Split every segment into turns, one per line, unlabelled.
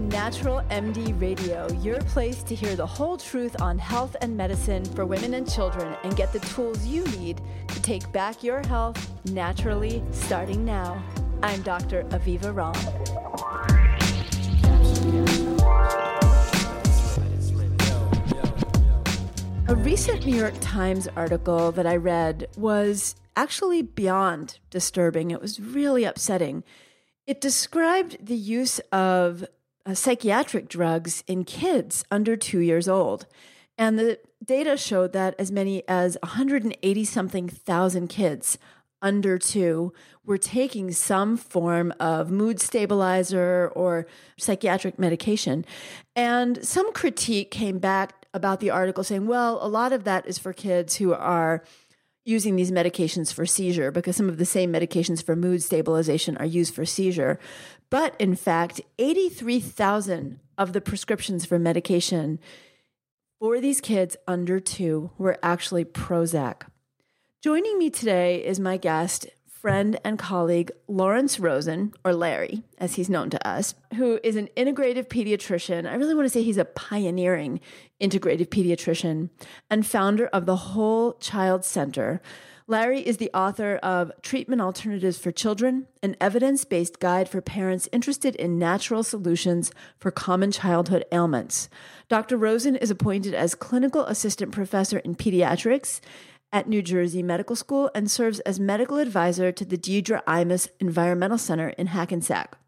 Natural MD Radio, your place to hear the whole truth on health and medicine for women and children and get the tools you need to take back your health naturally starting now. I'm Dr. Aviva Romm. A recent New York Times article that I read was actually beyond disturbing. It was really upsetting. It described the use of uh, psychiatric drugs in kids under two years old. And the data showed that as many as 180 something thousand kids under two were taking some form of mood stabilizer or psychiatric medication. And some critique came back about the article saying, well, a lot of that is for kids who are using these medications for seizure because some of the same medications for mood stabilization are used for seizure. But in fact, 83,000 of the prescriptions for medication for these kids under two were actually Prozac. Joining me today is my guest, friend and colleague Lawrence Rosen, or Larry, as he's known to us, who is an integrative pediatrician. I really want to say he's a pioneering integrative pediatrician and founder of the Whole Child Center. Larry is the author of Treatment Alternatives for Children, an evidence based guide for parents interested in natural solutions for common childhood ailments. Dr. Rosen is appointed as clinical assistant professor in pediatrics at New Jersey Medical School and serves as medical advisor to the Deirdre Imus Environmental Center in Hackensack.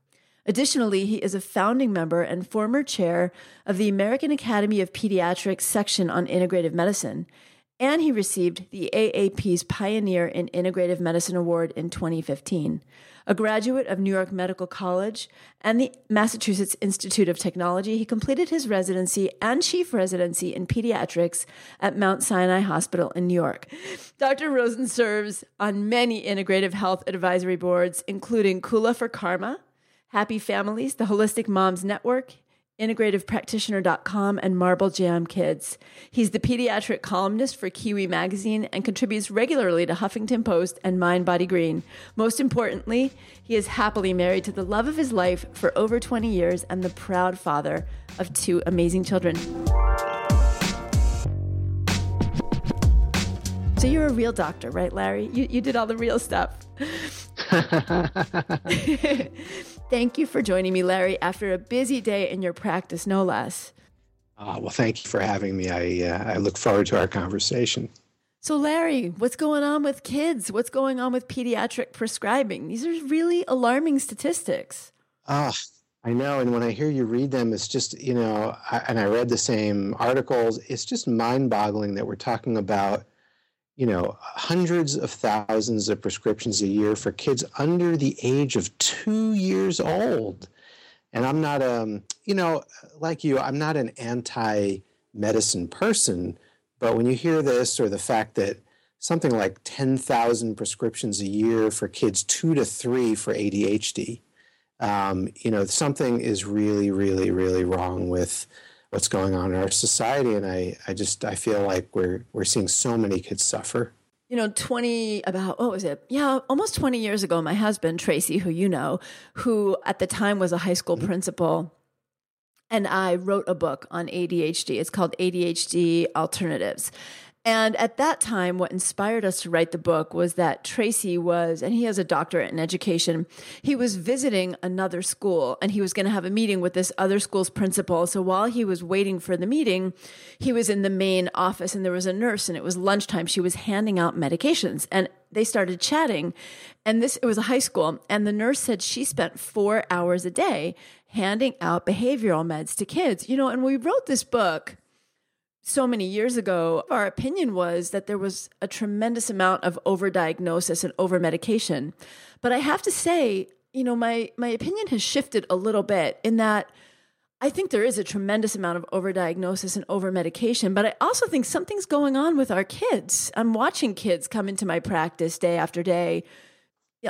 Additionally, he is a founding member and former chair of the American Academy of Pediatrics section on integrative medicine, and he received the AAP's Pioneer in Integrative Medicine Award in 2015 a graduate of New York Medical College and the Massachusetts Institute of Technology, he completed his residency and chief residency in pediatrics at Mount Sinai Hospital in New York. Dr. Rosen serves on many integrative health advisory boards, including Kula for Karma, Happy Families, the Holistic Moms Network, integrativepractitioner.com, and Marble Jam Kids. He's the pediatric columnist for Kiwi Magazine and contributes regularly to Huffington Post and Mind Body Green. Most importantly, he is happily married to the love of his life for over 20 years and the proud father of two amazing children. So you're a real doctor, right, Larry? You, you did all the real stuff. Thank you for joining me, Larry, after a busy day in your practice, no less.
Uh, well, thank you for having me. I, uh, I look forward to our conversation.
So, Larry, what's going on with kids? What's going on with pediatric prescribing? These are really alarming statistics.
Ah, I know. And when I hear you read them, it's just, you know, I, and I read the same articles, it's just mind boggling that we're talking about you know, hundreds of thousands of prescriptions a year for kids under the age of two years old. And I'm not, um, you know, like you, I'm not an anti medicine person, but when you hear this or the fact that something like 10,000 prescriptions a year for kids two to three for ADHD, um, you know, something is really, really, really wrong with what's going on in our society. And I, I just I feel like we're we're seeing so many kids suffer.
You know, 20, about, what was it? Yeah, almost 20 years ago, my husband, Tracy, who you know, who at the time was a high school mm-hmm. principal, and I wrote a book on ADHD. It's called ADHD Alternatives. And at that time, what inspired us to write the book was that Tracy was, and he has a doctorate in education, he was visiting another school and he was going to have a meeting with this other school's principal. So while he was waiting for the meeting, he was in the main office and there was a nurse and it was lunchtime. She was handing out medications and they started chatting. And this, it was a high school. And the nurse said she spent four hours a day handing out behavioral meds to kids. You know, and we wrote this book so many years ago, our opinion was that there was a tremendous amount of overdiagnosis and overmedication. But I have to say, you know, my, my opinion has shifted a little bit in that I think there is a tremendous amount of overdiagnosis and overmedication, but I also think something's going on with our kids. I'm watching kids come into my practice day after day,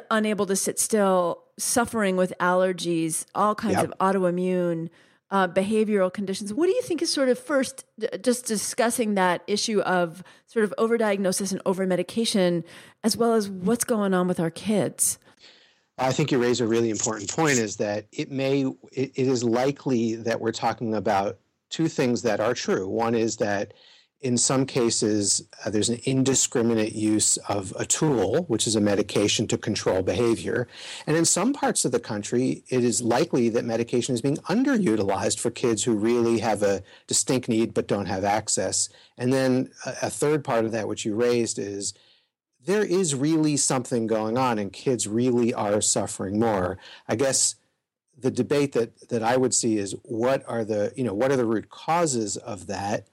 unable to sit still, suffering with allergies, all kinds yep. of autoimmune uh, behavioral conditions. What do you think is sort of first, just discussing that issue of sort of overdiagnosis and overmedication, as well as what's going on with our kids?
I think you raise a really important point is that it may, it, it is likely that we're talking about two things that are true. One is that in some cases, uh, there's an indiscriminate use of a tool, which is a medication to control behavior. And in some parts of the country, it is likely that medication is being underutilized for kids who really have a distinct need but don't have access. And then a, a third part of that, which you raised, is there is really something going on and kids really are suffering more. I guess the debate that, that I would see is what are the, you know, what are the root causes of that?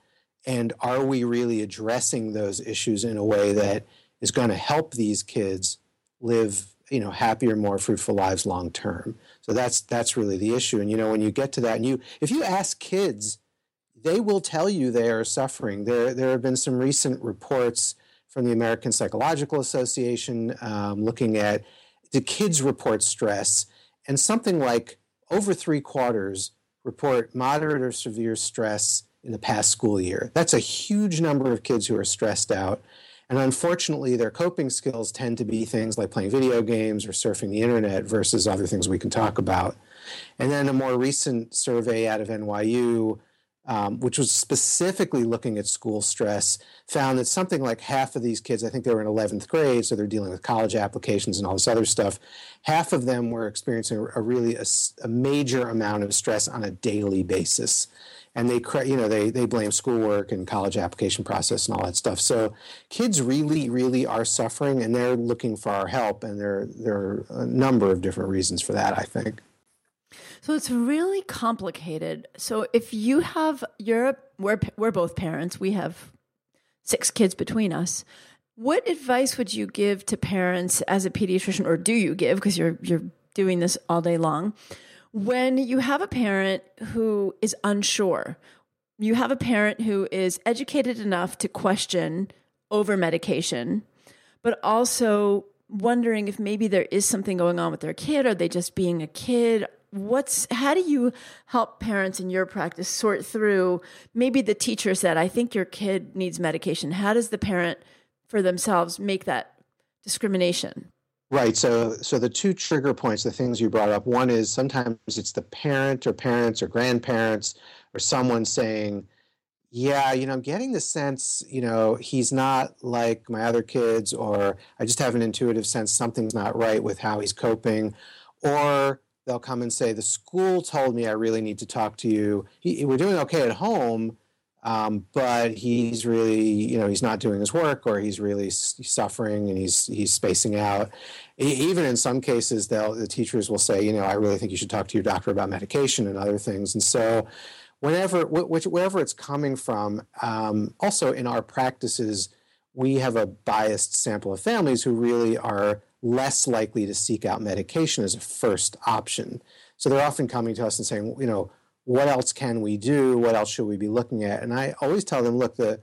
And are we really addressing those issues in a way that is going to help these kids live, you know, happier, more fruitful lives long term? So that's that's really the issue. And you know, when you get to that, and you if you ask kids, they will tell you they are suffering. There there have been some recent reports from the American Psychological Association um, looking at the kids report stress, and something like over three quarters report moderate or severe stress in the past school year. That's a huge number of kids who are stressed out. And unfortunately, their coping skills tend to be things like playing video games or surfing the internet versus other things we can talk about. And then a more recent survey out of NYU, um, which was specifically looking at school stress, found that something like half of these kids, I think they were in 11th grade, so they're dealing with college applications and all this other stuff, half of them were experiencing a really a, a major amount of stress on a daily basis and they you know they they blame schoolwork and college application process and all that stuff. So kids really really are suffering, and they're looking for our help, and there there are a number of different reasons for that. I think.
So it's really complicated. So if you have you're we're we're both parents. We have six kids between us. What advice would you give to parents as a pediatrician, or do you give because you're you're doing this all day long? When you have a parent who is unsure, you have a parent who is educated enough to question over medication, but also wondering if maybe there is something going on with their kid. Are they just being a kid? What's how do you help parents in your practice sort through maybe the teacher said, I think your kid needs medication. How does the parent for themselves make that discrimination?
Right. So, so the two trigger points, the things you brought up, one is sometimes it's the parent or parents or grandparents or someone saying, yeah, you know, I'm getting the sense, you know, he's not like my other kids, or I just have an intuitive sense something's not right with how he's coping. Or they'll come and say, the school told me I really need to talk to you. He, we're doing okay at home, um, but he's really, you know, he's not doing his work, or he's really suffering, and he's he's spacing out. Even in some cases, they'll the teachers will say, you know, I really think you should talk to your doctor about medication and other things. And so, whenever which, wherever it's coming from, um, also in our practices, we have a biased sample of families who really are less likely to seek out medication as a first option. So they're often coming to us and saying, you know what else can we do? What else should we be looking at? And I always tell them, look, the,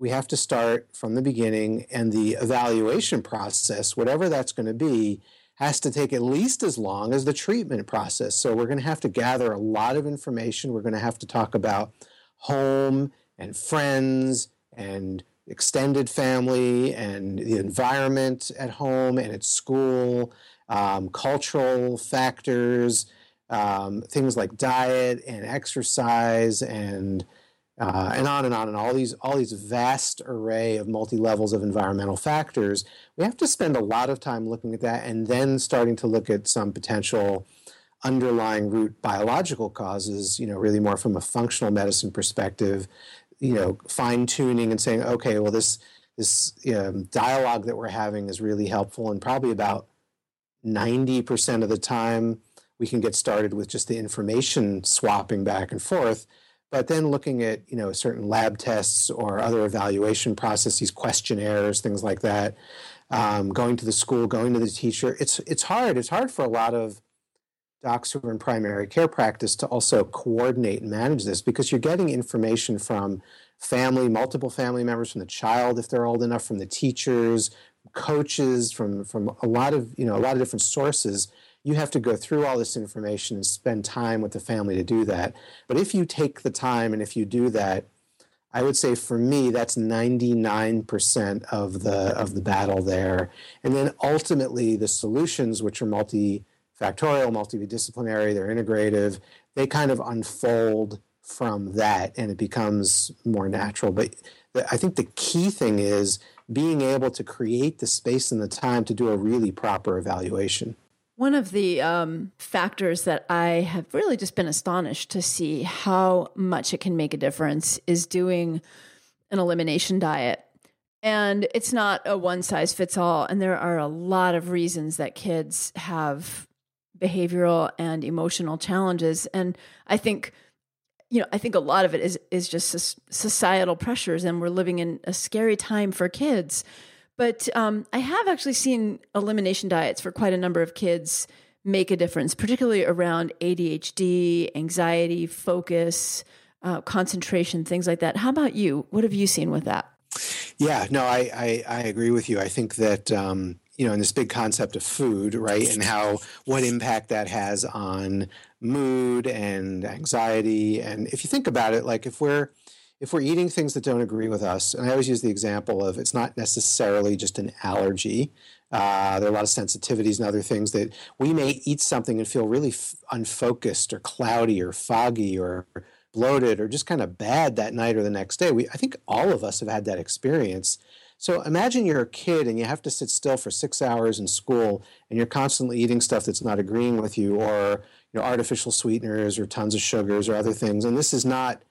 we have to start from the beginning, and the evaluation process, whatever that's going to be, has to take at least as long as the treatment process. So we're going to have to gather a lot of information. We're going to have to talk about home and friends and extended family and the environment at home and at school, um, cultural factors um, things like diet and exercise and uh, and on and on and all these all these vast array of multi levels of environmental factors. We have to spend a lot of time looking at that and then starting to look at some potential underlying root biological causes. You know, really more from a functional medicine perspective. You know, fine tuning and saying, okay, well this this um, dialogue that we're having is really helpful and probably about ninety percent of the time we can get started with just the information swapping back and forth. But then looking at you know certain lab tests or other evaluation processes, questionnaires, things like that, um, going to the school, going to the teacher, it's it's hard. It's hard for a lot of docs who are in primary care practice to also coordinate and manage this because you're getting information from family, multiple family members, from the child if they're old enough, from the teachers, coaches, from from a lot of you know a lot of different sources you have to go through all this information and spend time with the family to do that. But if you take the time and if you do that, I would say for me that's 99% of the of the battle there. And then ultimately the solutions which are multi factorial, multidisciplinary, they're integrative. They kind of unfold from that and it becomes more natural. But I think the key thing is being able to create the space and the time to do a really proper evaluation.
One of the um, factors that I have really just been astonished to see how much it can make a difference is doing an elimination diet. And it's not a one size fits all. And there are a lot of reasons that kids have behavioral and emotional challenges. And I think you know, I think a lot of it is is just societal pressures, and we're living in a scary time for kids. But um, I have actually seen elimination diets for quite a number of kids make a difference, particularly around ADHD, anxiety, focus, uh, concentration, things like that. How about you? What have you seen with that?
Yeah, no, I I, I agree with you. I think that um, you know, in this big concept of food, right, and how what impact that has on mood and anxiety. And if you think about it, like if we're if we're eating things that don't agree with us, and I always use the example of it's not necessarily just an allergy. Uh, there are a lot of sensitivities and other things that we may eat something and feel really f- unfocused or cloudy or foggy or bloated or just kind of bad that night or the next day. We, I think all of us have had that experience. So imagine you're a kid and you have to sit still for six hours in school and you're constantly eating stuff that's not agreeing with you or you know artificial sweeteners or tons of sugars or other things. And this is not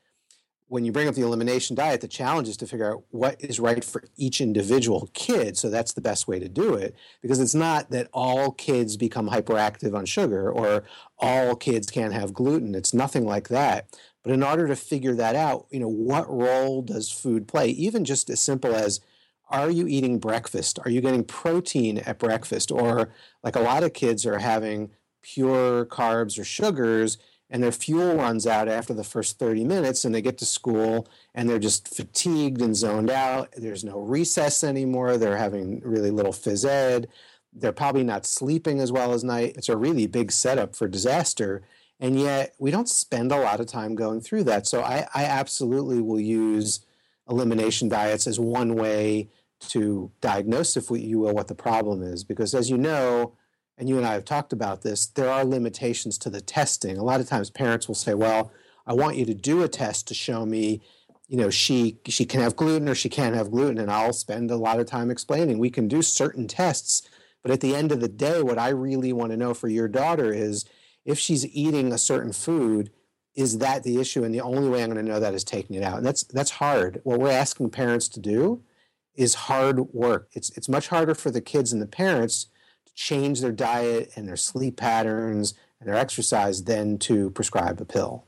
when you bring up the elimination diet, the challenge is to figure out what is right for each individual kid. So that's the best way to do it because it's not that all kids become hyperactive on sugar or all kids can't have gluten. It's nothing like that. But in order to figure that out, you know, what role does food play? Even just as simple as are you eating breakfast? Are you getting protein at breakfast? Or like a lot of kids are having pure carbs or sugars and their fuel runs out after the first 30 minutes and they get to school and they're just fatigued and zoned out. There's no recess anymore. They're having really little phys ed. They're probably not sleeping as well as night. It's a really big setup for disaster. And yet we don't spend a lot of time going through that. So I, I absolutely will use elimination diets as one way to diagnose, if we, you will, what the problem is. Because as you know, and you and I have talked about this, there are limitations to the testing. A lot of times parents will say, well, I want you to do a test to show me, you know, she she can have gluten or she can't have gluten. And I'll spend a lot of time explaining we can do certain tests. But at the end of the day, what I really want to know for your daughter is if she's eating a certain food, is that the issue? And the only way I'm going to know that is taking it out. And that's that's hard. What we're asking parents to do is hard work. It's it's much harder for the kids and the parents change their diet and their sleep patterns and their exercise than to prescribe a pill.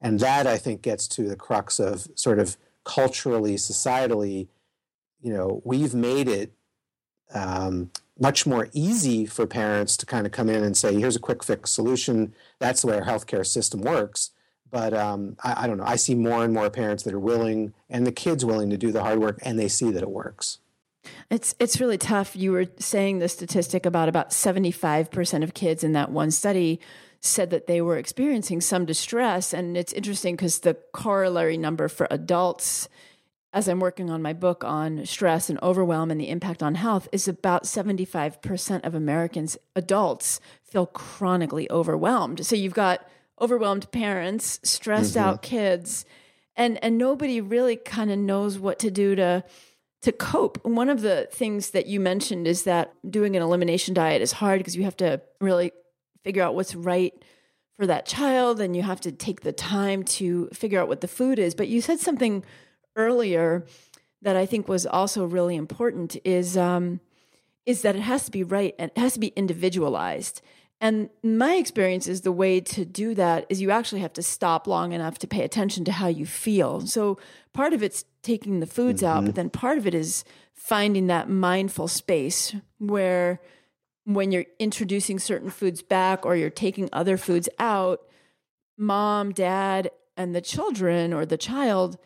And that I think gets to the crux of sort of culturally, societally, you know, we've made it um, much more easy for parents to kind of come in and say, here's a quick fix solution. That's the way our healthcare system works. But um, I, I, don't know. I see more and more parents that are willing, and the kids willing to do the hard work, and they see that it works.
It's it's really tough. You were saying the statistic about about seventy five percent of kids in that one study said that they were experiencing some distress, and it's interesting because the corollary number for adults, as I'm working on my book on stress and overwhelm and the impact on health, is about seventy five percent of Americans adults feel chronically overwhelmed. So you've got overwhelmed parents, stressed mm-hmm. out kids, and and nobody really kind of knows what to do to to cope. One of the things that you mentioned is that doing an elimination diet is hard because you have to really figure out what's right for that child and you have to take the time to figure out what the food is. But you said something earlier that I think was also really important is um, is that it has to be right and it has to be individualized. And my experience is the way to do that is you actually have to stop long enough to pay attention to how you feel. So part of it's taking the foods mm-hmm. out, but then part of it is finding that mindful space where when you're introducing certain foods back or you're taking other foods out, mom, dad, and the children or the child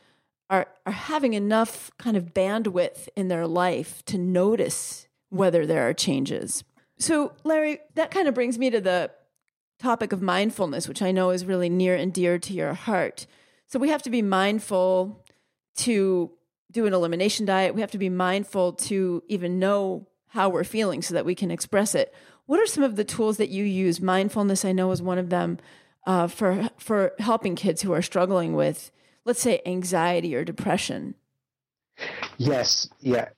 are are having enough kind of bandwidth in their life to notice whether there are changes. So, Larry, that kind of brings me to the topic of mindfulness, which I know is really near and dear to your heart. So, we have to be mindful to do an elimination diet. We have to be mindful to even know how we're feeling so that we can express it. What are some of the tools that you use? Mindfulness, I know, is one of them uh, for for helping kids who are struggling with, let's say, anxiety or depression.
Yes, yeah,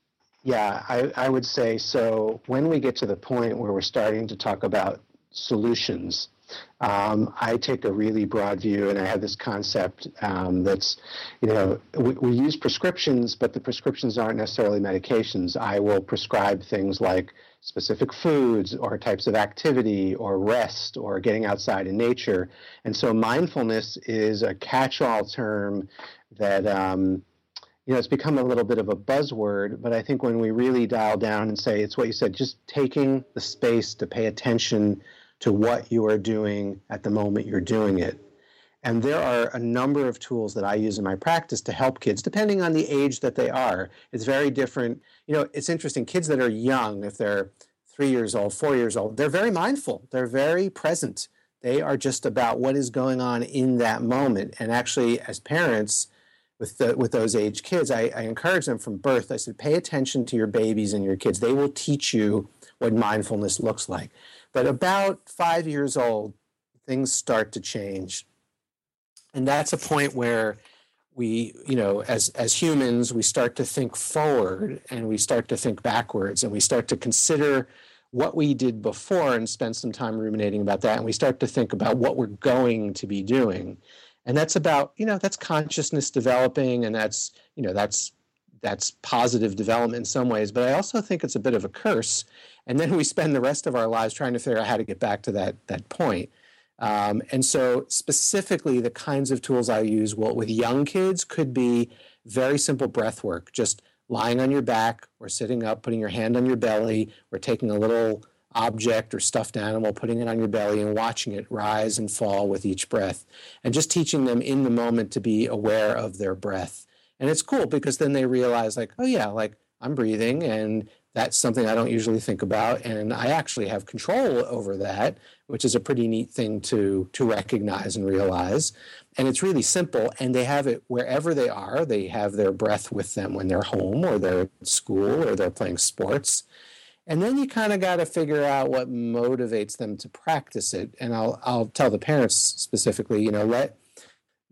yeah. I, I would say so. When we get to the point where we're starting to talk about solutions, um, I take a really broad view, and I have this concept um, that's, you know, we, we, use prescriptions, but the prescriptions aren't necessarily medications. I will prescribe things like specific foods or types of activity or rest or getting outside in nature. And so mindfulness is a catch all term that, um, you know, it's become a little bit of a buzzword, but I think when we really dial down and say it's what you said, just taking the space to pay attention to what you are doing at the moment you're doing it. And there are a number of tools that I use in my practice to help kids, depending on the age that they are. It's very different. You know, it's interesting. Kids that are young, if they're three years old, four years old, they're very mindful, they're very present. They are just about what is going on in that moment. And actually, as parents, with the, with those age kids, I, I encourage them from birth. I said, pay attention to your babies and your kids. They will teach you what mindfulness looks like. But about five years old, things start to change. And that's a point where we you know as as humans we start to think forward and we start to think backwards and we start to consider what we did before and spend some time ruminating about that. And we start to think about what we're going to be doing. And that's about you know that's consciousness developing and that's you know that's that's positive development in some ways but i also think it's a bit of a curse and then we spend the rest of our lives trying to figure out how to get back to that that point um, and so, specifically, the kinds of tools I use well, with young kids could be very simple breath work, just lying on your back or sitting up, putting your hand on your belly, or taking a little object or stuffed animal, putting it on your belly and watching it rise and fall with each breath, and just teaching them in the moment to be aware of their breath. And it's cool because then they realize, like, oh, yeah, like I'm breathing and that's something I don't usually think about, and I actually have control over that, which is a pretty neat thing to to recognize and realize. And it's really simple, and they have it wherever they are. They have their breath with them when they're home, or they're at school, or they're playing sports. And then you kind of got to figure out what motivates them to practice it. And I'll I'll tell the parents specifically, you know, let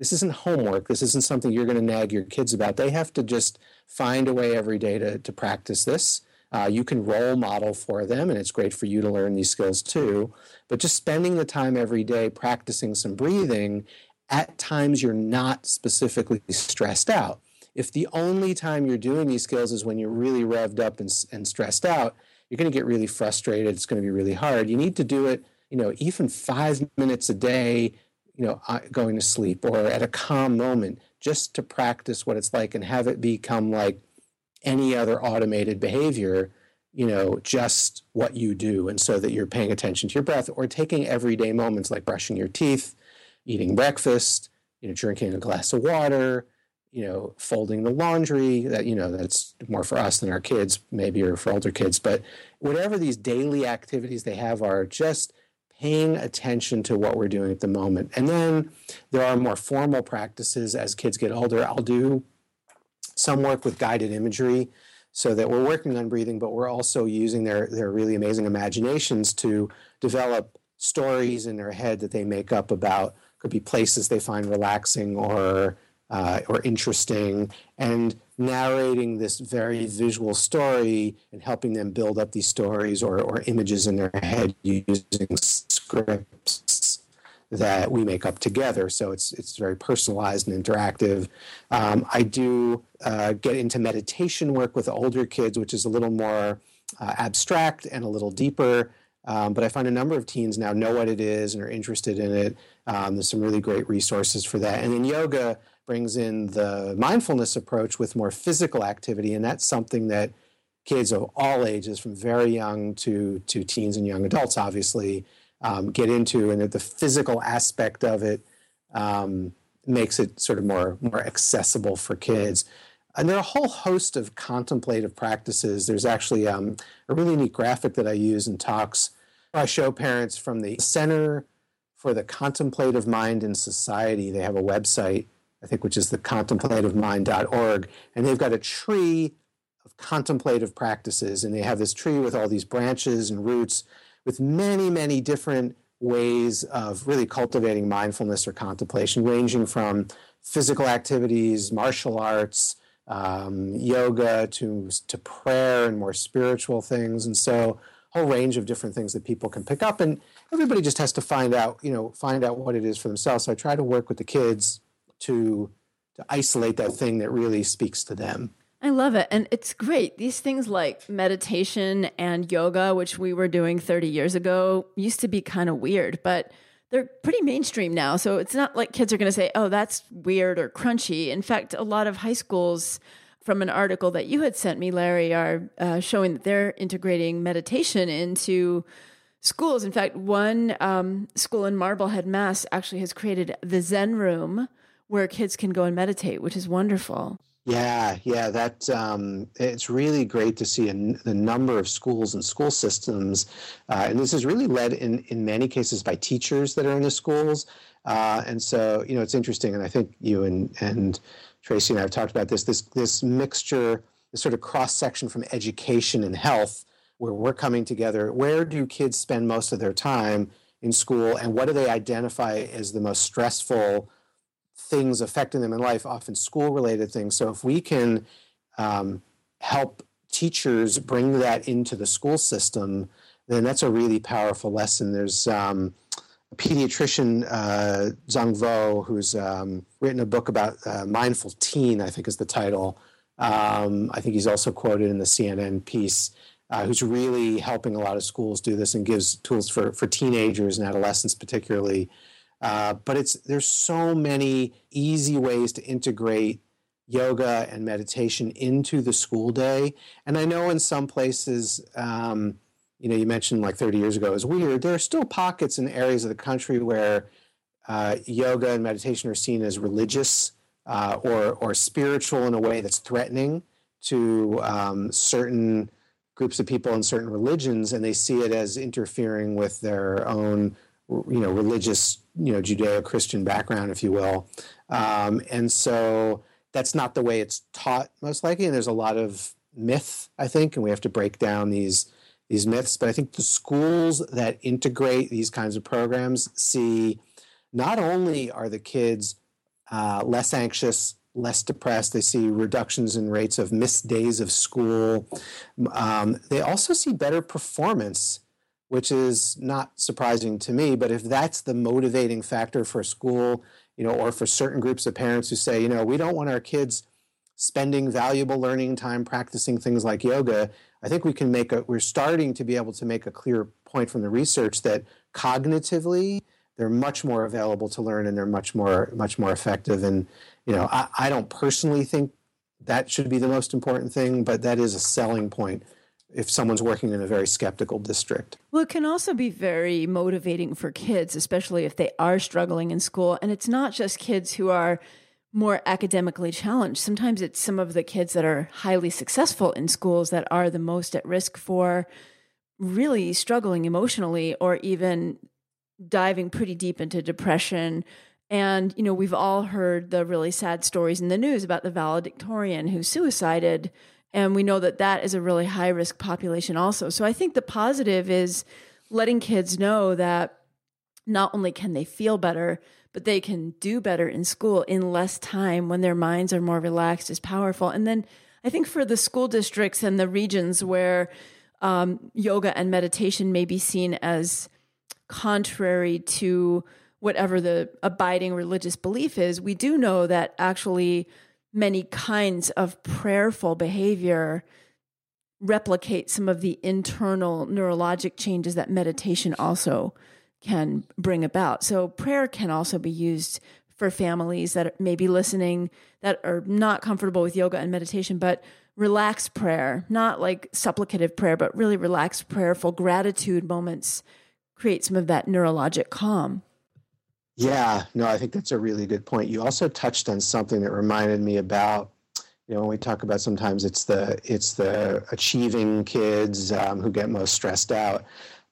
this isn't homework. This isn't something you're going to nag your kids about. They have to just find a way every day to to practice this uh, you can role model for them, and it's great for you to learn these skills too. But just spending the time every day practicing some breathing, at times you're not specifically stressed out. If the only time you're doing these skills is when you're really revved up and, and stressed out, you're going to get really frustrated. It's going to be really hard. You need to do it, you know, even five minutes a day, you know, going to sleep or at a calm moment, just to practice what it's like and have it become like any other automated behavior you know just what you do. And so that you're paying attention to your breath or taking everyday moments like brushing your teeth eating breakfast you know drinking a glass of water you know folding the laundry that you know that's more for us than our kids maybe or for older kids. But whatever these daily activities they have are just paying attention to what we're doing at the moment. And then there are more formal practices as kids get older. I'll do some work with guided imagery so that we're working on breathing, but we're also using their, their really amazing imaginations to develop stories in their head that they make up about could be places they find relaxing or uh, or interesting, and narrating this very visual story and helping them build up these stories or, or images in their head using scripts that we make up together. So it's it's very personalized and interactive. Um, I do uh, get into meditation work with older kids, which is a little more uh, abstract and a little deeper. Um, but I find a number of teens now know what it is and are interested in it. Um, there's some really great resources for that. And then yoga brings in the mindfulness approach with more physical activity, and that's something that kids of all ages, from very young to to teens and young adults, obviously um, get into, and that the physical aspect of it um, makes it sort of more more accessible for kids. And there are a whole host of contemplative practices. There's actually um, a really neat graphic that I use in talks. I show parents from the Center for the Contemplative Mind in Society. They have a website, I think, which is the contemplativemind.org, and they've got a tree of contemplative practices. And they have this tree with all these branches and roots with many, many different ways of really cultivating mindfulness or contemplation, ranging from physical activities, martial arts, um, yoga to, to prayer and more spiritual things. And so a whole range of different things that people can pick up. And everybody just has to find out you know find out what it is for themselves. So i try to work with the kids to to isolate that thing that really speaks to them
I love it. And it's great. These things like meditation and yoga, which we were doing 30 years ago, used to be kind of weird, but they're pretty mainstream now. So it's not like kids are going to say, oh, that's weird or crunchy. In fact, a lot of high schools, from an article that you had sent me, Larry, are uh, showing that they're integrating meditation into schools. In fact, one um, school in Marblehead, Mass, actually has created the Zen room where kids can go and meditate, which is wonderful.
Yeah, yeah, that um, it's really great to see a, the number of schools and school systems, uh, and this is really led in in many cases by teachers that are in the schools, uh, and so you know it's interesting, and I think you and and Tracy and I have talked about this this this mixture, this sort of cross section from education and health, where we're coming together. Where do kids spend most of their time in school, and what do they identify as the most stressful things affecting them in life, often school related things. So if we can um, help teachers bring that into the school system, then that's a really powerful lesson. There's um, a pediatrician, uh, Dzung Vo, who's um, written a book about uh, mindful teen, I think is the title. Um, I think he's also quoted in the CNN piece. Uh, who's really helping a lot of schools do this and gives tools for, for teenagers and adolescents particularly uh, but it's there's so many easy ways to integrate yoga and meditation into the school day. And I know in some places, um, you know, you mentioned like 30 years ago is weird. There are still pockets in areas of the country where uh, yoga and meditation are seen as religious uh, or or spiritual in a way that's threatening to um, certain groups of people in certain religions, and they see it as interfering with their own you know religious you know Judeo-Christian background, if you will, um, and so that's not the way it's taught most likely. And there's a lot of myth, I think, and we have to break down these these myths. But I think the schools that integrate these kinds of programs see not only are the kids uh, less anxious, less depressed. They see reductions in rates of missed days of school. Um, they also see better performance which is not surprising to me. But if that's the motivating factor for school, you know, or for certain groups of parents who say, you know, we don't want our kids spending valuable learning time practicing things like yoga, I think we can make a, we're starting to be able to make a clear point from the research that cognitively they're much more available to learn and they're much more, much more effective. And, you know, I, I don't personally think that should be the most important thing, but that is a selling point if someone's working in a very skeptical district.
Well, it can also be very motivating for kids, especially if they are struggling in school. And it's not just kids who are more academically challenged. Sometimes it's some of the kids that are highly successful in schools that are the most at risk for really struggling emotionally or even diving pretty deep into depression. And, you know, we've all heard the really sad stories in the news about the valedictorian who suicided and we know that that is a really high risk population also. So I think the positive is letting kids know that not only can they feel better, but they can do better in school in less time when their minds are more relaxed is powerful. And then I think for the school districts and the regions where um, yoga and meditation may be seen as contrary to whatever the abiding religious belief is, we do know that actually many kinds of prayerful behavior replicate some of the internal neurologic changes that meditation also can bring about. So, prayer can also be used for families that may be listening that are not comfortable with yoga and meditation, but relaxed prayer, not like supplicative prayer, but really relaxed prayerful gratitude moments create some of that neurologic calm.
Yeah, no, I think that's a really good point. You also touched on something that reminded me about, you know, when we talk about sometimes it's the it's the achieving kids um, who get most stressed out.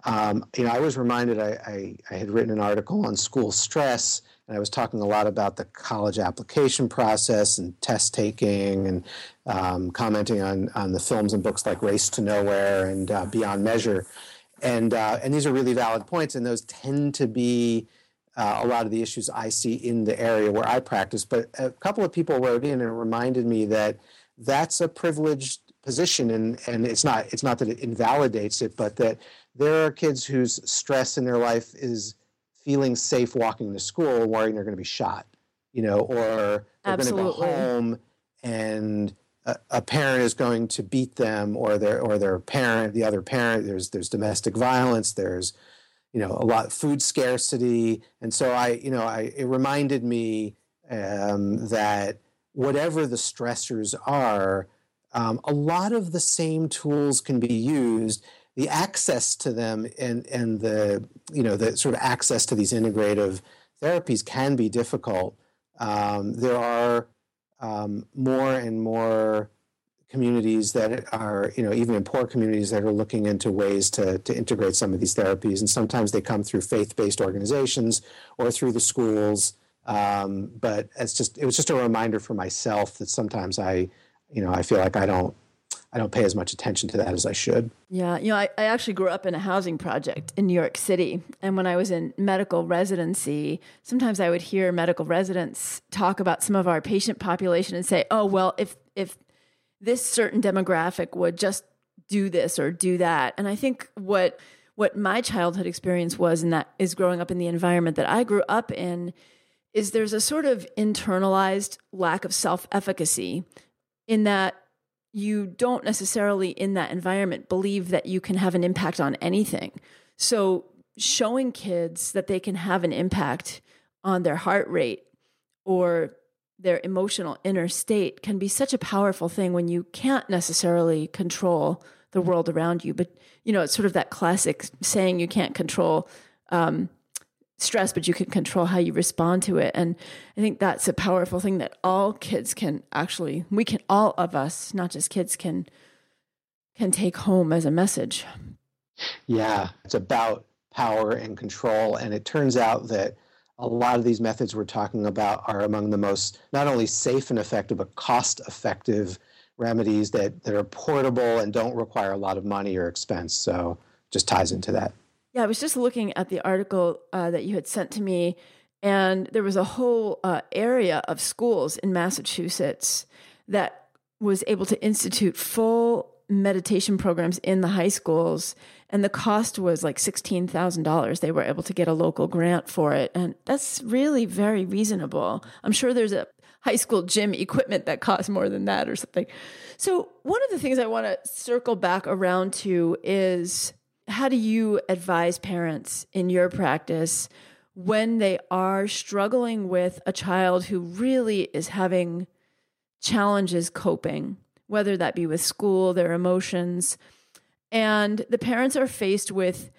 Um, you know, I was reminded I, I, I had written an article on school stress, and I was talking a lot about the college application process and test taking, and um, commenting on on the films and books like Race to Nowhere and uh, Beyond Measure, and uh, and these are really valid points, and those tend to be uh, a lot of the issues I see in the area where I practice. But a couple of people wrote in and reminded me that that's a privileged position, and and it's not it's not that it invalidates it, but that there are kids whose stress in their life is feeling safe walking to school, worrying they're going to be shot, you know, or they're going to go home and a, a, parent is going to beat them, or their or their parent, the other parent. There's there's domestic violence. There's you know a lot food scarcity, and so I you know I it reminded me um, that whatever the stressors are, um, a lot of the same tools can be used. The access to them and and the you know the sort of access to these integrative therapies can be difficult. Um, there are um, more and more communities that are, you know, even in poor communities that are looking into ways to, to integrate some of these therapies. And sometimes they come through faith-based organizations or through the schools. Um, but it's just, it was just a reminder for myself that sometimes I, you know, I feel like I don't, I don't pay as much attention to that as I should.
Yeah, you know, I, I actually grew up in a housing project in New York City. And when I was in medical residency, sometimes I would hear medical residents talk about some of our patient population and say, oh, well, if, if this certain demographic would just do this or do that. And I think what what my childhood experience was and that is growing up in the environment that I grew up in is there's a sort of internalized lack of self-efficacy in that you don't necessarily in that environment believe that you can have an impact on anything. So showing kids that they can have an impact on their heart rate or their emotional inner state can be such a powerful thing when you can't necessarily control the world around you. But, you know, it's sort of that classic saying you can't control um, stress, but you can control how you respond to it. And I think that's a powerful thing that all kids can actually, we can, all of us, not just kids, can can take home as a message.
Yeah, it's about power and control. And it turns out that a lot of these methods we're talking about are among the most not only safe and effective, but cost effective remedies that, that are portable and don't require a lot of money or expense. So just ties into that.
Yeah, I was just looking at the article uh, that you had sent to me, and there was a whole uh, area of schools in Massachusetts that was able to institute full meditation programs in the high schools and the cost was like $16,000. They were able to get a local grant for it. And that's really very reasonable. I'm sure there's a high school gym equipment that costs more than that or something. So, one of the things I want to circle back around to is how do you advise parents in your practice when they are struggling with a child who really is having challenges coping, whether that be with school, their emotions? And the parents are faced with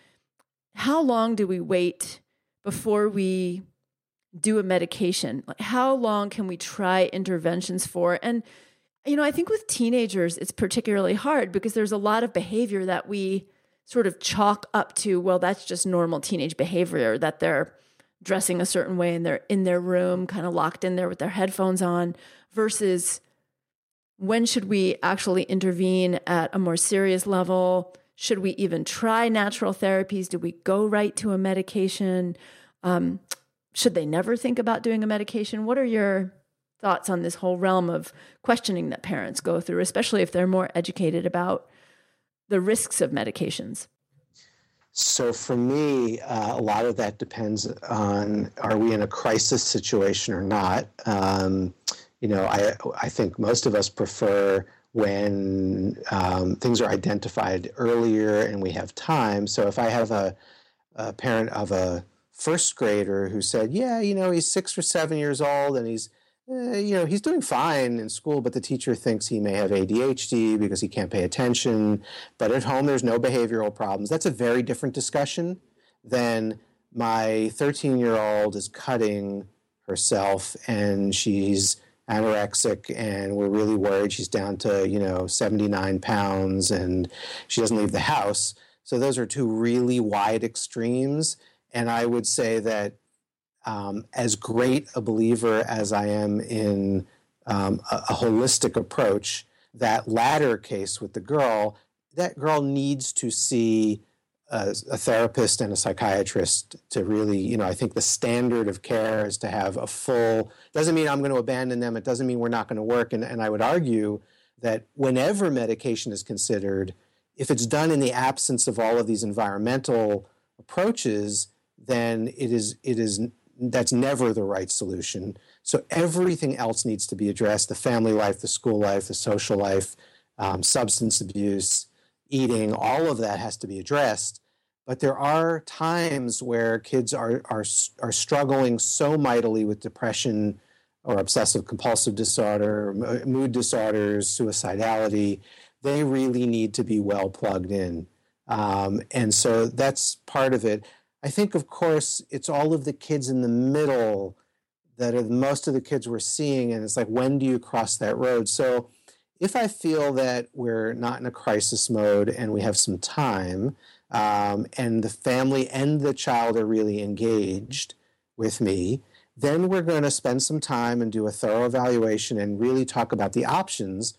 how long do we wait before we do a medication? How long can we try interventions for? And, you know, I think with teenagers, it's particularly hard because there's a lot of behavior that we sort of chalk up to, well, that's just normal teenage behavior, that they're dressing a certain way and they're in their room, kind of locked in there with their headphones on, versus when should we actually intervene at a more serious level? Should we even try natural therapies? Do we go right to a medication? Um, should they never think about doing a medication? What are your thoughts on this whole realm of questioning that parents go through, especially if they're more educated about the risks of medications?
So for me, uh, a lot of that depends on are we in a crisis situation or not. Um, you know, I I think most of us prefer when um, things are identified earlier and we have time. So if I have a, a parent of a first grader who said, "Yeah, you know, he's six or seven years old and he's uh, you know, he's doing fine in school, but the teacher thinks he may have ADHD because he can't pay attention. But at home, there's no behavioral problems. That's a very different discussion than my 13 year old is cutting herself and she's anorexic and we're really worried she's down to you know 79 pounds and she doesn't leave the house. So those are two really wide extremes. And i would say that um, as great a believer as I am in um, a, a holistic approach, that latter case with the girl, that girl needs to see a, a, therapist and a psychiatrist to really, you know, I think the standard of care is to have a full, doesn't mean I'm going to abandon them. It doesn't mean we're not going to work. And, and I would argue that whenever medication is considered, if it's done in the absence of all of these environmental approaches, then it is, it is, that's never the right solution. So everything else needs to be addressed the family life, the school life, the social life, um, substance abuse, eating, all of that has to be addressed. But there are times where kids are, are, are struggling so mightily with depression or obsessive compulsive disorder, mood disorders, suicidality. They really need to be well plugged in. Um, and so that's part of it. I think, of course, it's all of the kids in the middle that are most of the kids we're seeing. And it's like, when do you cross that road? So if I feel that we're not in a crisis mode and we have some time, um, and the family and the child are really engaged with me, then we're going to spend some time and do a thorough evaluation and really talk about the options.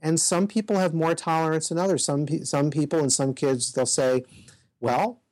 And some people have more tolerance than others. Some some people and some kids they'll say, "Well,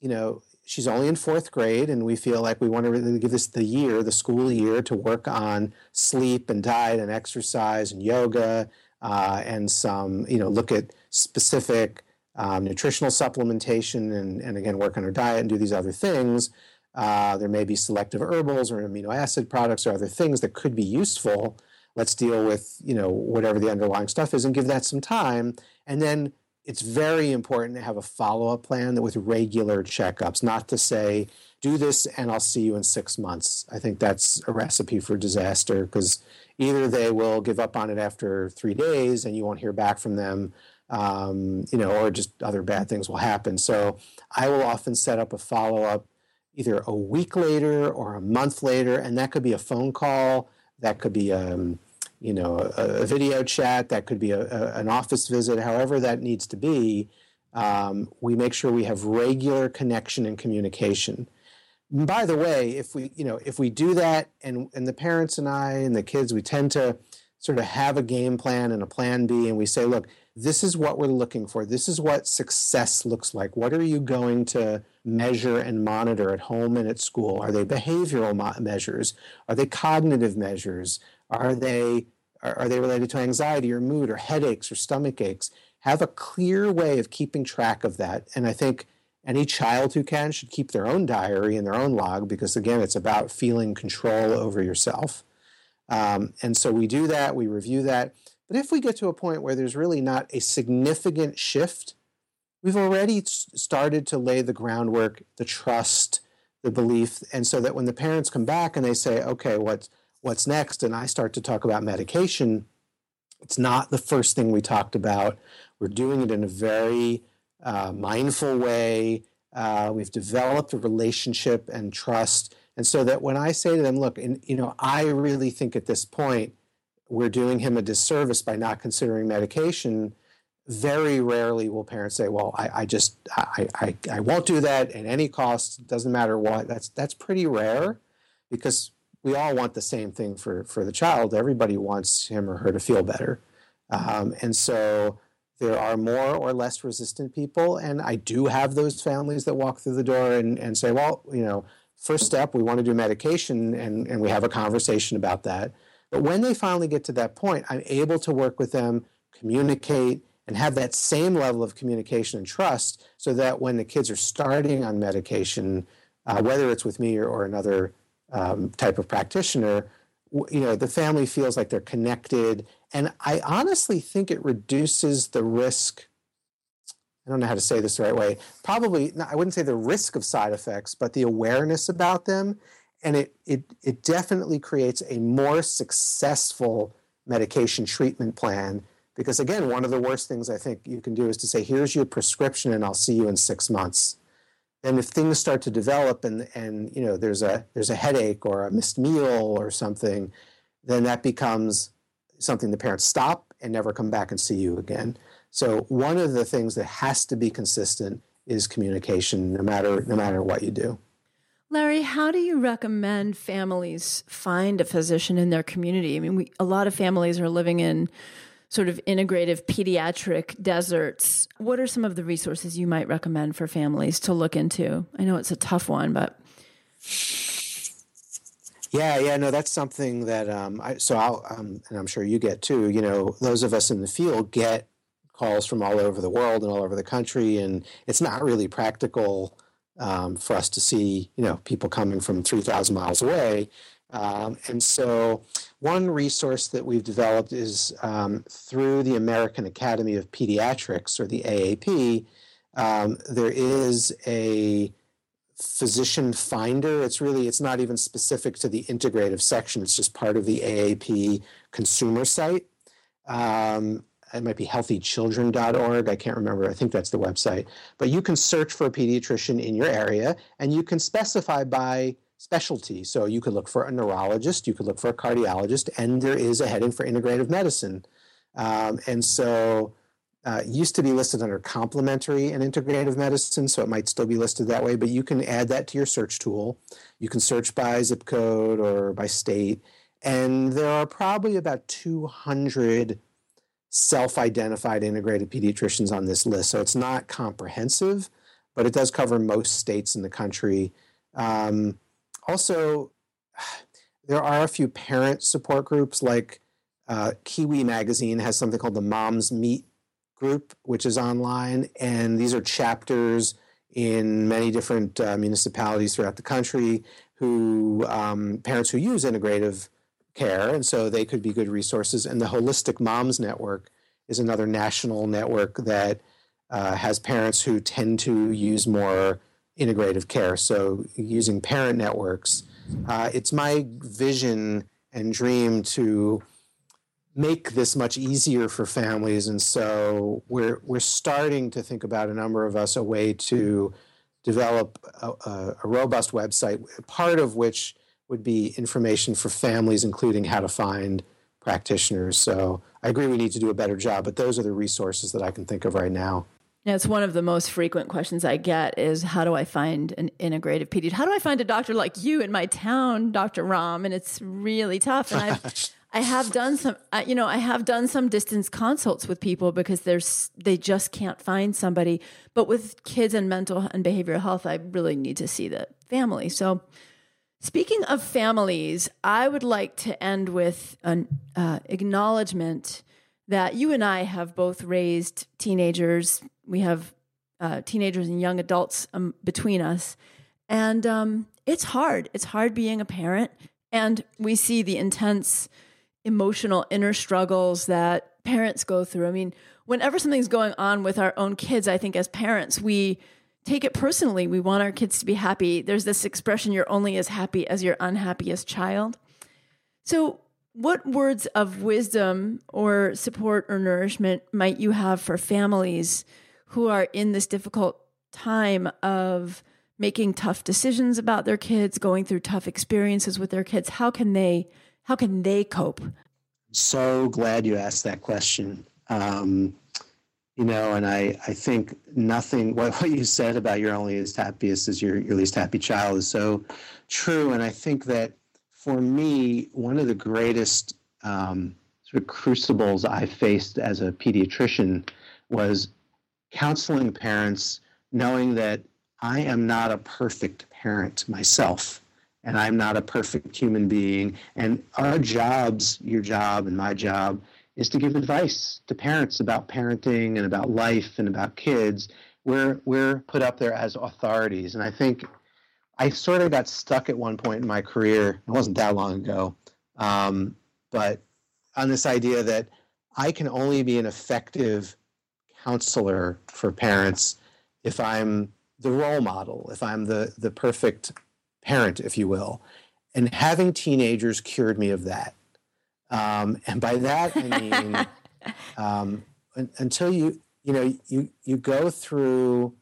you know, she's only in fourth grade, and we feel like we want to really give this the year, the school year, to work on sleep and diet and exercise and yoga, uh, and some, you know, look at specific um, nutritional supplementation, and, and again, work on her diet and do these other things. Uh, there may be selective herbals or amino acid products or other things that could be useful. Let's deal with, you know, whatever the underlying stuff is and give that some time. And then it's very important to have a follow-up plan with regular checkups not to say do this and i'll see you in six months i think that's a recipe for disaster because either they will give up on it after three days and you won't hear back from them um, you know or just other bad things will happen so i will often set up a follow-up either a week later or a month later and that could be a phone call that could be um, you know, a, a video chat, that could be a, a, an office visit, however that needs to be. Um, we make sure we have regular connection and communication. And by the way, if we, you know, if we do that, and and the parents and I and the kids, we tend to sort of have a game plan and a plan B, and we say, look, this is what we're looking for. This is what success looks like. What are you going to measure and monitor at home and at school? Are they behavioral mo- measures? Are they cognitive measures? Are they are, are they related to anxiety or mood or headaches or stomach aches? Have a clear way of keeping track of that. And I think any child who can should keep their own diary and their own log because again, it's about feeling control over yourself. Um, and so we do that, we review that. But if we get to a point where there's really not a significant shift, we've already started to lay the groundwork, the trust, the belief, and so that when the parents come back and they say, "Okay, what's what's next and I start to talk about medication, it's not the first thing we talked about. We're doing it in a very uh, mindful way. Uh, we've developed a relationship and trust. And so that when I say to them, look, and you know, I really think at this point we're doing him a disservice by not considering medication. Very rarely will parents say, "Well, I, I just I, I, I won't do that at any cost. Doesn't matter what." That's that's pretty rare, because we all want the same thing for for the child. Everybody wants him or her to feel better, um, and so there are more or less resistant people. And I do have those families that walk through the door and, and say, well, you know, first step, we want to do medication, and, and we have a conversation about that. But when they finally get to that point, I'm able to work with them, communicate, and have that same level of communication and trust so that when the kids are starting on medication, uh, whether it's with me or, or another um, type of practitioner, you know, the family feels like they're connected. And I honestly think it reduces the risk. I don't know how to say this the right way. Probably, I wouldn't say the risk of side effects, but the awareness about them. And it, it, it definitely creates a more successful medication treatment plan. Because again, one of the worst things I think you can do is to say, here's your prescription and I'll see you in six months and if things start to develop and and you know there's a there's a headache or a missed meal or something then that becomes something the parents stop and never come back and see you again so one of the things that has to be consistent is communication no matter no matter what you do
Larry, how do you recommend families find a physician in their community? I mean, we, a lot of families are living in sort of integrative pediatric deserts. What are some of the resources you might recommend for families to look into? I know it's a tough one, but.
Yeah, yeah, no, that's something that um, I, so I'll, um, and I'm sure you get too. You know, those of us in the field get calls from all over the world and all over the country, and it's not really practical um, for us to see, you know, people coming from 3,000 miles away. Um, and so, one resource that we've developed is um, through the American Academy of Pediatrics, or the AAP. Um, there is a physician finder. It's really it's not even specific to the integrative section. It's just part of the AAP consumer site. Um, it might be healthychildren.org. I can't remember. I think that's the website. But you can search for a pediatrician in your area and you can specify by specialty. So you could look for a neurologist, you could look for a cardiologist, and there is a heading for integrative medicine. Um, and so uh, used to be listed under complementary and integrative medicine, so it might still be listed that way, but you can add that to your search tool. You can search by zip code or by state. And there are probably about 200 self identified integrated pediatricians on this list. So it's not comprehensive, but it does cover most states in the country. Um, also, there are a few parent support groups like uh, Kiwi Magazine has something called the Moms Meet group, which is online, and these are chapters in many different uh, municipalities throughout the country who um, parents who use integrative care, and so they could be good resources. And the Holistic Moms Network is another national network that uh, has parents who tend to use more integrative care. So, using parent networks, uh, it's my vision and dream to make this much easier for families. And so, we're we're starting to think about a number of us a way to develop a, a, a robust website, part of which would be information for families, including how to find practitioners. So I agree we need to do a better job, but those are the resources that I can think of right now.
Yeah, it's one of the most frequent questions I get is how do I find an integrative pediatrician? How do I find a doctor like you in my town, Dr. Romm? And it's really tough. And I've I have done some, you know, I have done some distance consults with people because there's they just can't find somebody. But with kids and mental and behavioral health, I really need to see the family. So Speaking of families, I would like to end with an uh, acknowledgement that you and I have both raised teenagers. We have uh, teenagers and young adults um, between us. And um, it's hard. It's hard being a parent. And we see the intense emotional inner struggles that parents go through. I mean, whenever something's going on with our own kids, I think as parents, we take it personally. We want our kids to be happy. There's this expression you're only as happy as your unhappiest child. So, what words of wisdom or support or nourishment might you have for families who are in this difficult time of making tough decisions about their kids, going through tough experiences with their kids? How can they how can they cope?
So glad you asked that question. Um, you know, and I, I think nothing, what, what you said about you're only as happiest as your, your least happy child is so true. And I think that for me, one of the greatest um, sort of crucibles I faced as a pediatrician was counseling parents knowing that I am not a perfect parent myself and I'm not a perfect human being. And our jobs, your job and my job, is to give advice to parents about parenting and about life and about kids. We're we're put up there as authorities, and I think I sort of got stuck at one point in my career. It wasn't that long ago, um, but on this idea that I can only be an effective counselor for parents if I'm the role model, if I'm the the perfect parent, if you will. And having teenagers cured me of that. Um, and by that I mean um, until you you know you you go through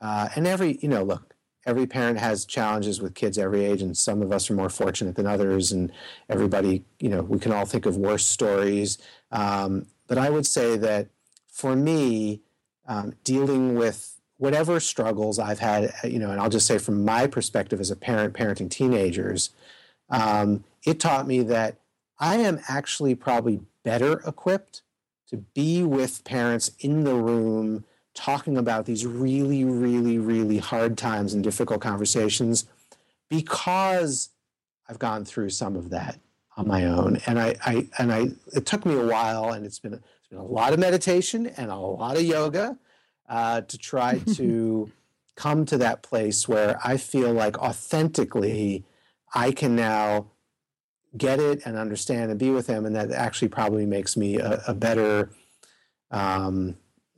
uh, and every you know look every parent has challenges with kids every age and some of us are more fortunate than others and everybody you know we can all think of worse stories. Um, but i would say that for me um, dealing with whatever struggles I've had, you know, and I'll just say from my perspective as a parent parenting teenagers, um, it taught me that I am actually probably better equipped to be with parents in the room talking about these really, really, really hard times and difficult conversations because I've gone through some of that on my own. And I, I and I it took me a while and it's been it's been a lot of meditation and a lot of yoga uh, to try to come to that place where I feel like authentically I can now get it and understand and be with them, and that actually probably makes me a, a better um,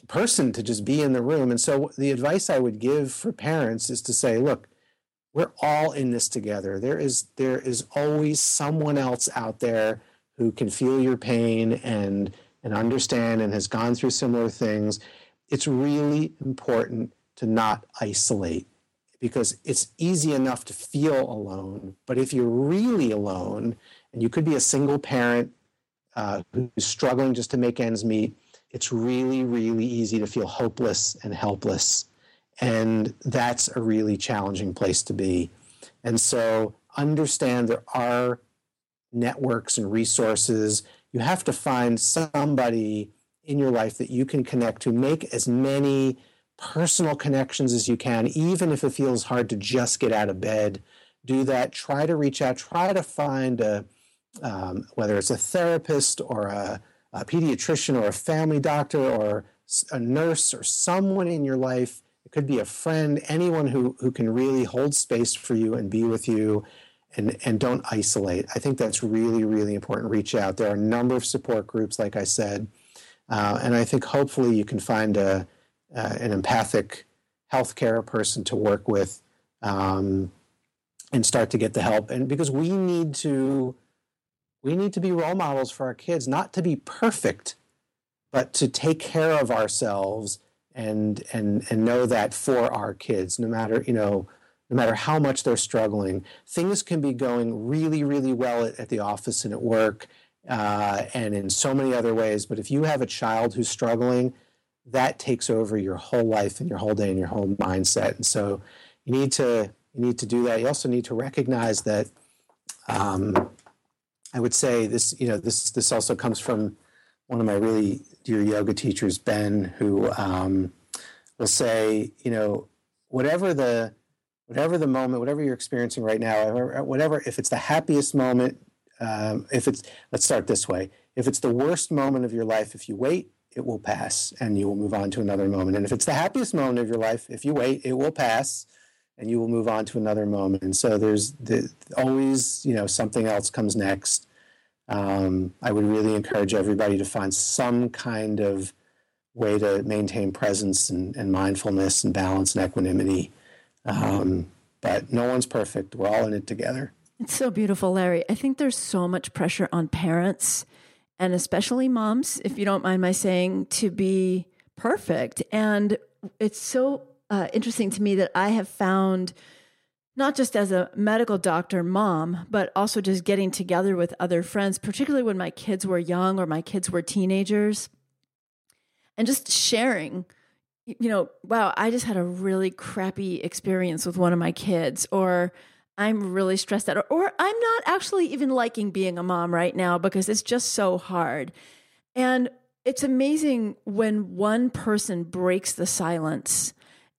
person to just be in the room. And so, the advice I would give for parents is to say, look, we're all in this together. There is there is always someone else out there who can feel your pain and and understand and has gone through similar things. It's really important to not isolate because it's easy enough to feel alone. But if you're really alone, and you could be a single parent uh, who's struggling just to make ends meet, it's really, really easy to feel hopeless and helpless. And that's a really challenging place to be. And so understand there are networks and resources. You have to find somebody in your life that you can connect to. Make as many personal connections as you can, even if it feels hard to just get out of bed. Do that. Try to reach out. Try to find a, um, whether it's a therapist or a, a pediatrician or a family doctor or a nurse or someone in your life. It could be a friend, anyone who, who can really hold space for you and be with you and, and don't isolate. I think that's really, really important. Reach out. There are a number of support groups, like I said. Uh, and I think hopefully you can find a, uh, an empathic healthcare person to work with um, and start to get the help. And because we need to, we need to be role models for our kids, not to be perfect, but to take care of ourselves and and and know that for our kids, no matter you know, no matter how much they're struggling, things can be going really really well at, at the office and at work. Uh, and in so many other ways. But if you have a child who's struggling, that takes over your whole life and your whole day and your whole mindset. And so you need to you need to do that. You also need to recognize that. Um, I would say this. You know, this this also comes from one of my really dear yoga teachers, Ben, who um, will say, you know, whatever the whatever the moment, whatever you're experiencing right now, whatever if it's the happiest moment, um, if it's let's start this way. If it's the worst moment of your life, if you wait, it will pass and you will move on to another moment. And if it's the happiest moment of your life, if you wait, it will pass and you will move on to another moment. And so there's the, always, you know, something else comes next. Um, I would really encourage everybody to find some kind of way to maintain presence and, and mindfulness and balance and equanimity. Um, but no one's perfect. We're all in it together.
It's so beautiful, Larry. I think there's so much pressure on parents and especially moms, if you don't mind my saying, to be perfect. And it's so uh, interesting to me that I have found, not just as a medical doctor mom, but also just getting together with other friends, particularly when my kids were young or my kids were teenagers, and just sharing. You know, wow, I just had a really crappy experience with one of my kids, or I'm really stressed out, or, I'm not actually even liking being a mom right now because it's just so hard. And it's amazing when one person breaks the silence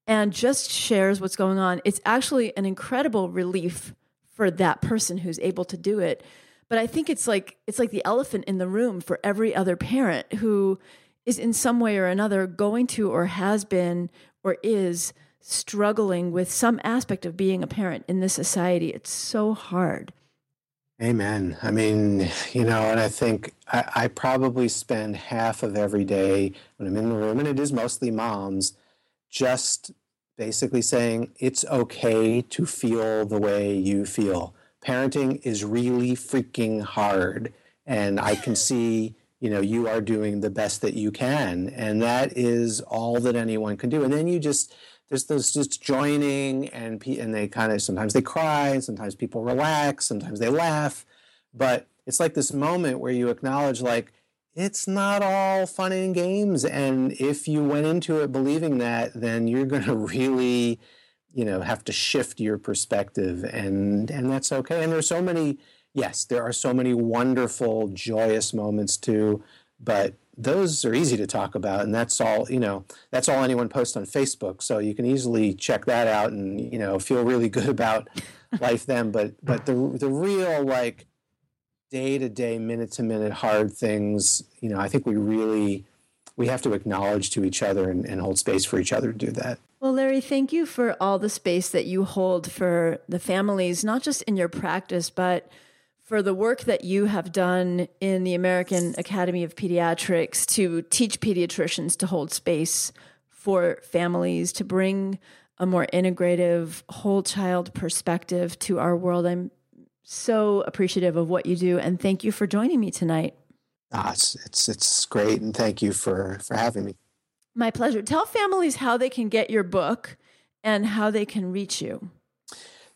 and just shares what's going on. It's actually an incredible relief for that person who's able to do it. But I think it's like it's like the elephant in the room for every other parent who is in some way or another going to or has been or is struggling with some aspect of being a parent in this society. It's so hard.
Amen. I mean, you know, and I think I, I, probably spend half of every day when I'm in the room, and it is mostly moms, just basically saying it's okay to feel the way you feel. Parenting is really freaking hard, and I can see, you know, you are doing the best that you can, and that is all that anyone can do. And then you just there's those just joining and and they kind of sometimes they cry sometimes people relax sometimes they laugh but it's like this moment where you acknowledge like it's not all fun and games. And if you went into it believing that, then you're going to really, you know, have to shift your perspective, and and that's okay. And there's so many, yes, there are so many wonderful, joyous moments too, but those are easy to talk about and that's all you know that's all anyone posts on facebook. So you can easily check that out and you know feel really good about life then. But but the the real like day to day minute to minute hard things you know i think we really we have to acknowledge to each other and, and hold space for each other to do that.
Well, Larry, thank you for all the space that you hold for the families, not just in your practice, but for the work that you have done in the American Academy of Pediatrics to teach pediatricians to hold space for families, to bring a more integrative whole child perspective to our world. I'm so appreciative of what you do and thank you for joining me tonight.
Ah, it's, it's it's great and thank you for for having me.
My pleasure. Tell families how they can get your book and how they can reach you.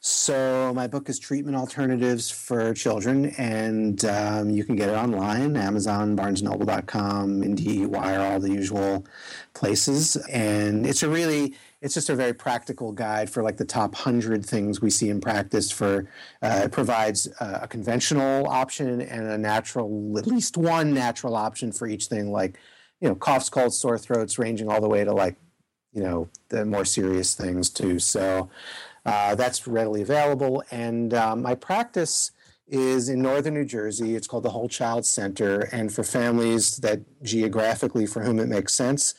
So my book is Treatment Alternatives for Children, and um, you can get it online, Amazon, BarnesNoble.com, IndieWire, all the usual places. And it's a really, it's just a very practical guide for like the top hundred things we see in practice. For uh, it provides a conventional option and a natural, at least one natural option for each thing, like you know, coughs, colds, sore throats, ranging all the way to like you know the more serious things too. So uh, that's readily available. And um, my practice is in northern New Jersey. It's called the Whole Child Center. And for families that geographically for whom it makes sense,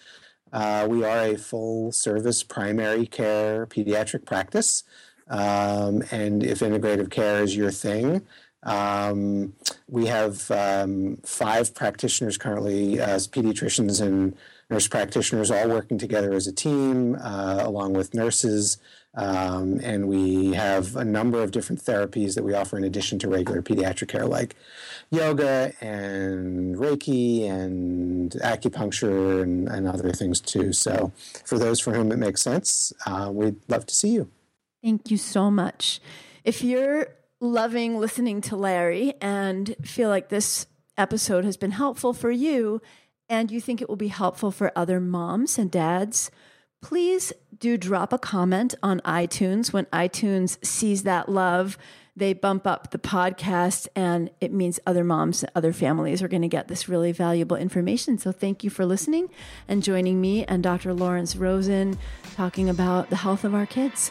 uh, we are a full service primary care pediatric practice. Um, and if integrative care is your thing, um, we have um, five practitioners currently as pediatricians and nurse practitioners all working together as a team, uh, along with nurses. Um, and we have a number of different therapies that we offer in addition to regular pediatric care, like yoga and Reiki and acupuncture and, and other things too. So, for those for whom it makes sense, uh, we'd love to see you.
Thank you so much. If you're loving listening to Larry and feel like this episode has been helpful for you, and you think it will be helpful for other moms and dads, please do drop a comment on iTunes. When iTunes sees that love, they bump up the podcast, and it means other moms, other families are going to get this really valuable information. So, thank you for listening and joining me and Dr. Lawrence Rosen talking about the health of our kids.